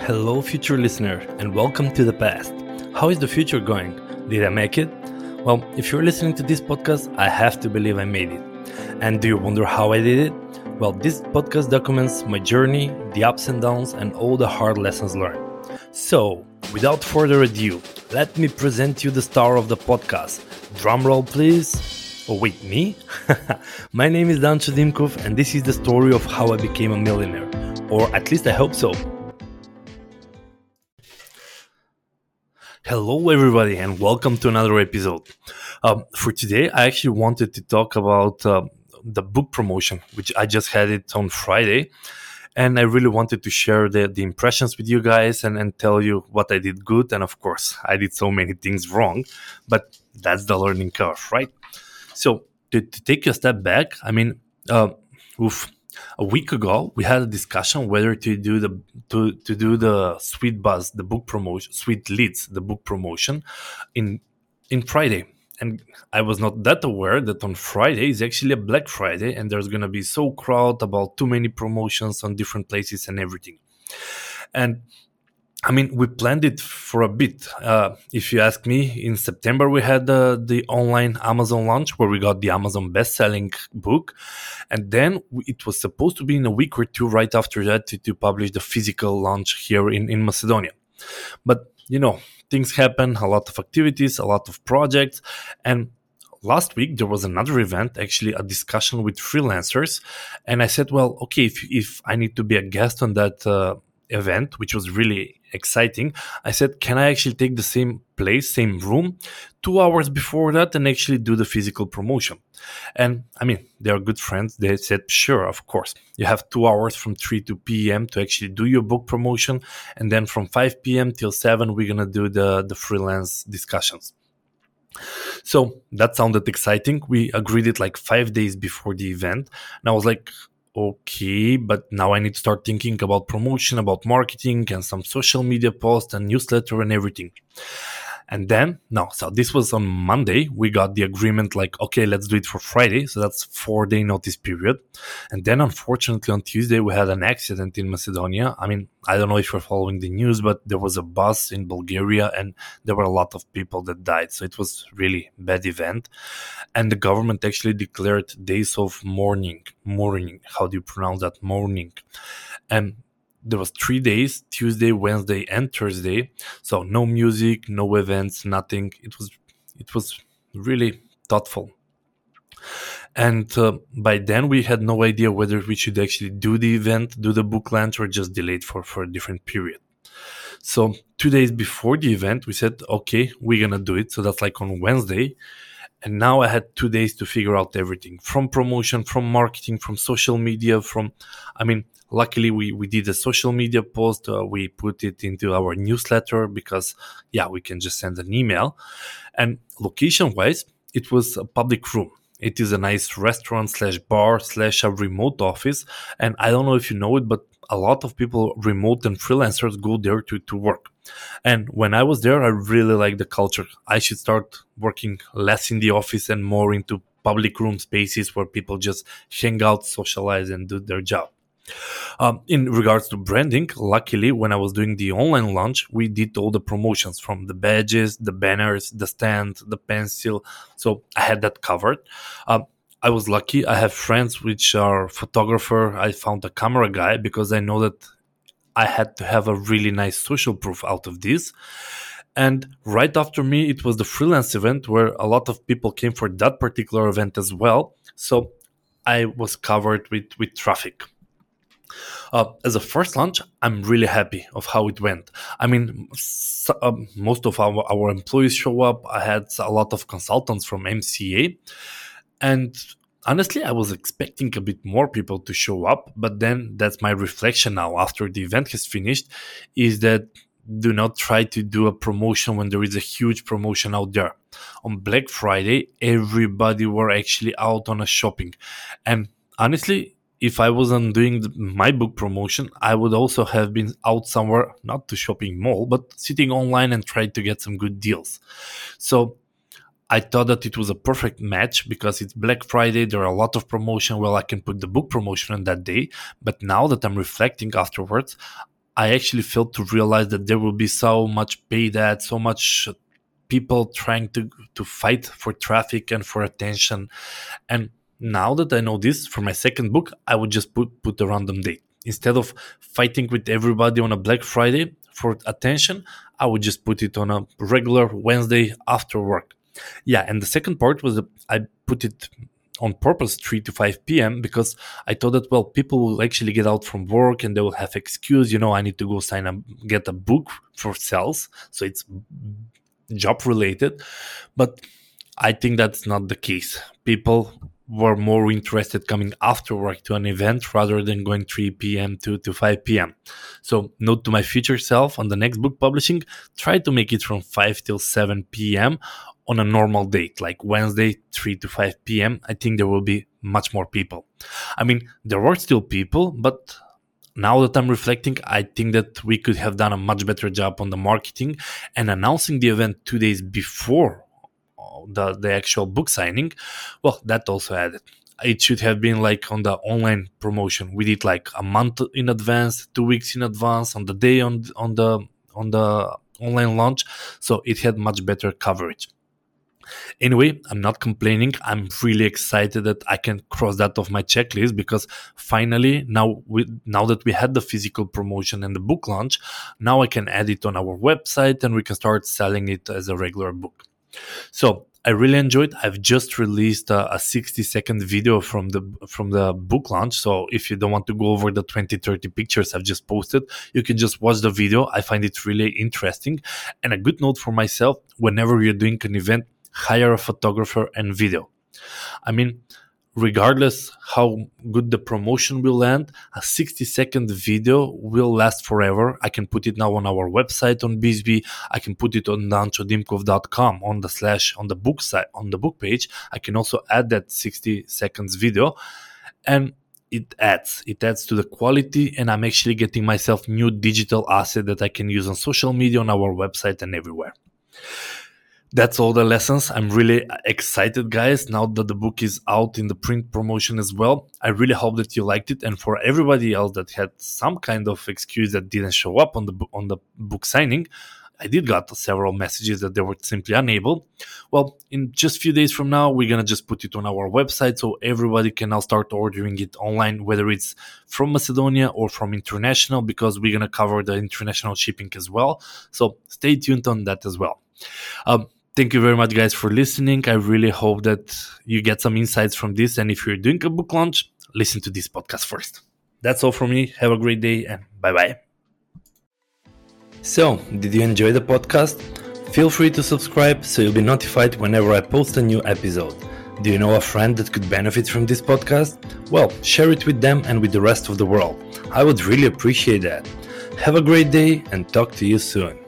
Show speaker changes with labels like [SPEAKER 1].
[SPEAKER 1] Hello, future listener, and welcome to the past. How is the future going? Did I make it? Well, if you're listening to this podcast, I have to believe I made it. And do you wonder how I did it? Well, this podcast documents my journey, the ups and downs, and all the hard lessons learned. So, without further ado, let me present you the star of the podcast. Drumroll, please. Oh, wait, me? my name is Dancho Dimkov, and this is the story of how I became a millionaire. Or at least I hope so. Hello, everybody, and welcome to another episode. Um, for today, I actually wanted to talk about uh, the book promotion, which I just had it on Friday. And I really wanted to share the, the impressions with you guys and, and tell you what I did good. And of course, I did so many things wrong, but that's the learning curve, right? So, to, to take a step back, I mean, uh, oof, a week ago we had a discussion whether to do the to, to do the sweet buzz the book promotion sweet leads the book promotion in in friday. And i was not that aware that on friday is actually a black friday and there's going to be so crowd about too many promotions on different places and everything. And I mean, we planned it for a bit. Uh, if you ask me, in September we had uh, the online Amazon launch where we got the Amazon best-selling book, and then it was supposed to be in a week or two right after that to, to publish the physical launch here in in Macedonia. But you know, things happen, a lot of activities, a lot of projects, and last week there was another event actually a discussion with freelancers and i said well okay if, if i need to be a guest on that uh, event, which was really exciting, I said, Can I actually take the same place, same room, two hours before that and actually do the physical promotion? And I mean, they are good friends. They said, Sure, of course. You have two hours from 3 to p.m. to actually do your book promotion. And then from 5 p.m. till 7, we're going to do the, the freelance discussions. So that sounded exciting. We agreed it like five days before the event. And I was like, okay, but now I need to start thinking about promotion, about marketing, and some social media posts and newsletter and everything. And then, no, so this was on Monday. We got the agreement like, okay, let's do it for Friday. So that's four day notice period. And then unfortunately on Tuesday, we had an accident in Macedonia. I mean, I don't know if you're following the news, but there was a bus in Bulgaria and there were a lot of people that died. So it was really bad event. And the government actually declared days of mourning, mourning. How do you pronounce that? Mourning. And there was three days tuesday wednesday and thursday. So no music no events nothing. It was it was really thoughtful. And uh, by then we had no idea whether we should actually do the event do the book launch or just delay it for, for a different period. So two days before the event we said okay we're gonna do it. So that's like on wednesday and now i had two days to figure out everything from promotion from marketing from social media from i mean luckily we, we did a social media post uh, we put it into our newsletter because yeah we can just send an email. And location wise it was a public room. It is a nice restaurant slash bar slash a remote office. And i don't know if you know it but a lot of people remote and freelancers go there to, to work and when i was there i really liked the culture i should start working less in the office and more into public room spaces where people just hang out socialize and do their job um, in regards to branding, luckily, when I was doing the online launch, we did all the promotions from the badges, the banners, the stand, the pencil. So I had that covered. Um, I was lucky. I have friends which are photographer. I found a camera guy because I know that I had to have a really nice social proof out of this. And right after me, it was the freelance event where a lot of people came for that particular event as well. So I was covered with, with traffic. Uh, as a first launch, I'm really happy of how it went. I mean, so, um, most of our, our employees show up. I had a lot of consultants from MCA, and honestly, I was expecting a bit more people to show up. But then that's my reflection now after the event has finished, is that do not try to do a promotion when there is a huge promotion out there. On Black Friday, everybody were actually out on a shopping, and honestly if I wasn't doing my book promotion, I would also have been out somewhere, not to shopping mall, but sitting online and trying to get some good deals. So I thought that it was a perfect match because it's Black Friday. There are a lot of promotion. Well, I can put the book promotion on that day. But now that I'm reflecting afterwards, I actually failed to realize that there will be so much paid ads, so much people trying to to fight for traffic and for attention. And now that I know this for my second book, I would just put put a random date instead of fighting with everybody on a Black Friday for attention. I would just put it on a regular Wednesday after work. Yeah, and the second part was I put it on purpose 3 to 5 p.m. because I thought that well people will actually get out from work and they will have excuse you know I need to go sign up get a book for sales so it's job related but I think that's not the case people were more interested coming after work to an event rather than going 3 p.m. to, to 5 p.m. So, note to my future self on the next book publishing, try to make it from 5 till 7 p.m. on a normal date, like Wednesday, 3 to 5 p.m. I think there will be much more people. I mean, there were still people, but now that I'm reflecting, I think that we could have done a much better job on the marketing and announcing the event two days before uh, the, the actual book signing, well, that also added. It should have been like on the online promotion. We did like a month in advance, two weeks in advance, on the day on on the on the online launch, so it had much better coverage. Anyway, I'm not complaining. I'm really excited that I can cross that off my checklist because finally now we now that we had the physical promotion and the book launch, now I can add it on our website and we can start selling it as a regular book. So I really enjoyed. I've just released a, a, 60 second video from the from the book launch. So if you don't want to go over the 20, 30 pictures I've just posted, you can just watch the video. I find it really interesting. And a good note for myself, whenever you're doing an event, hire a photographer and video. I mean, regardless how good the promotion will land a 60 second video will last forever. I can put it now on our website on BizzBee i can put it on danchodimkov.com on the slash on the book site on the book page. I can also add that 60 seconds video. And it adds it adds to the quality and i'm actually getting myself new digital asset that i can use on social media on our website and everywhere that's all the lessons. I'm really excited, guys, now that the book is out in the print promotion as well. I really hope that you liked it. And for everybody else that had some kind of excuse that didn't show up on the on the book signing, I did got several messages that they were simply unable. Well, in just few days from now, we're gonna just put it on our website so everybody can now start ordering it online, whether it's from Macedonia or from international, because we're gonna cover the international shipping as well. So stay tuned on that as well. Um, Thank you very much, guys, for listening. I really hope that you get some insights from this. And if you're doing a book launch, listen to this podcast first. That's all from me. Have a great day and bye bye. So, did you enjoy the podcast? Feel free to subscribe so you'll be notified whenever I post a new episode. Do you know a friend that could benefit from this podcast? Well, share it with them and with the rest of the world. I would really appreciate that. Have a great day and talk to you soon.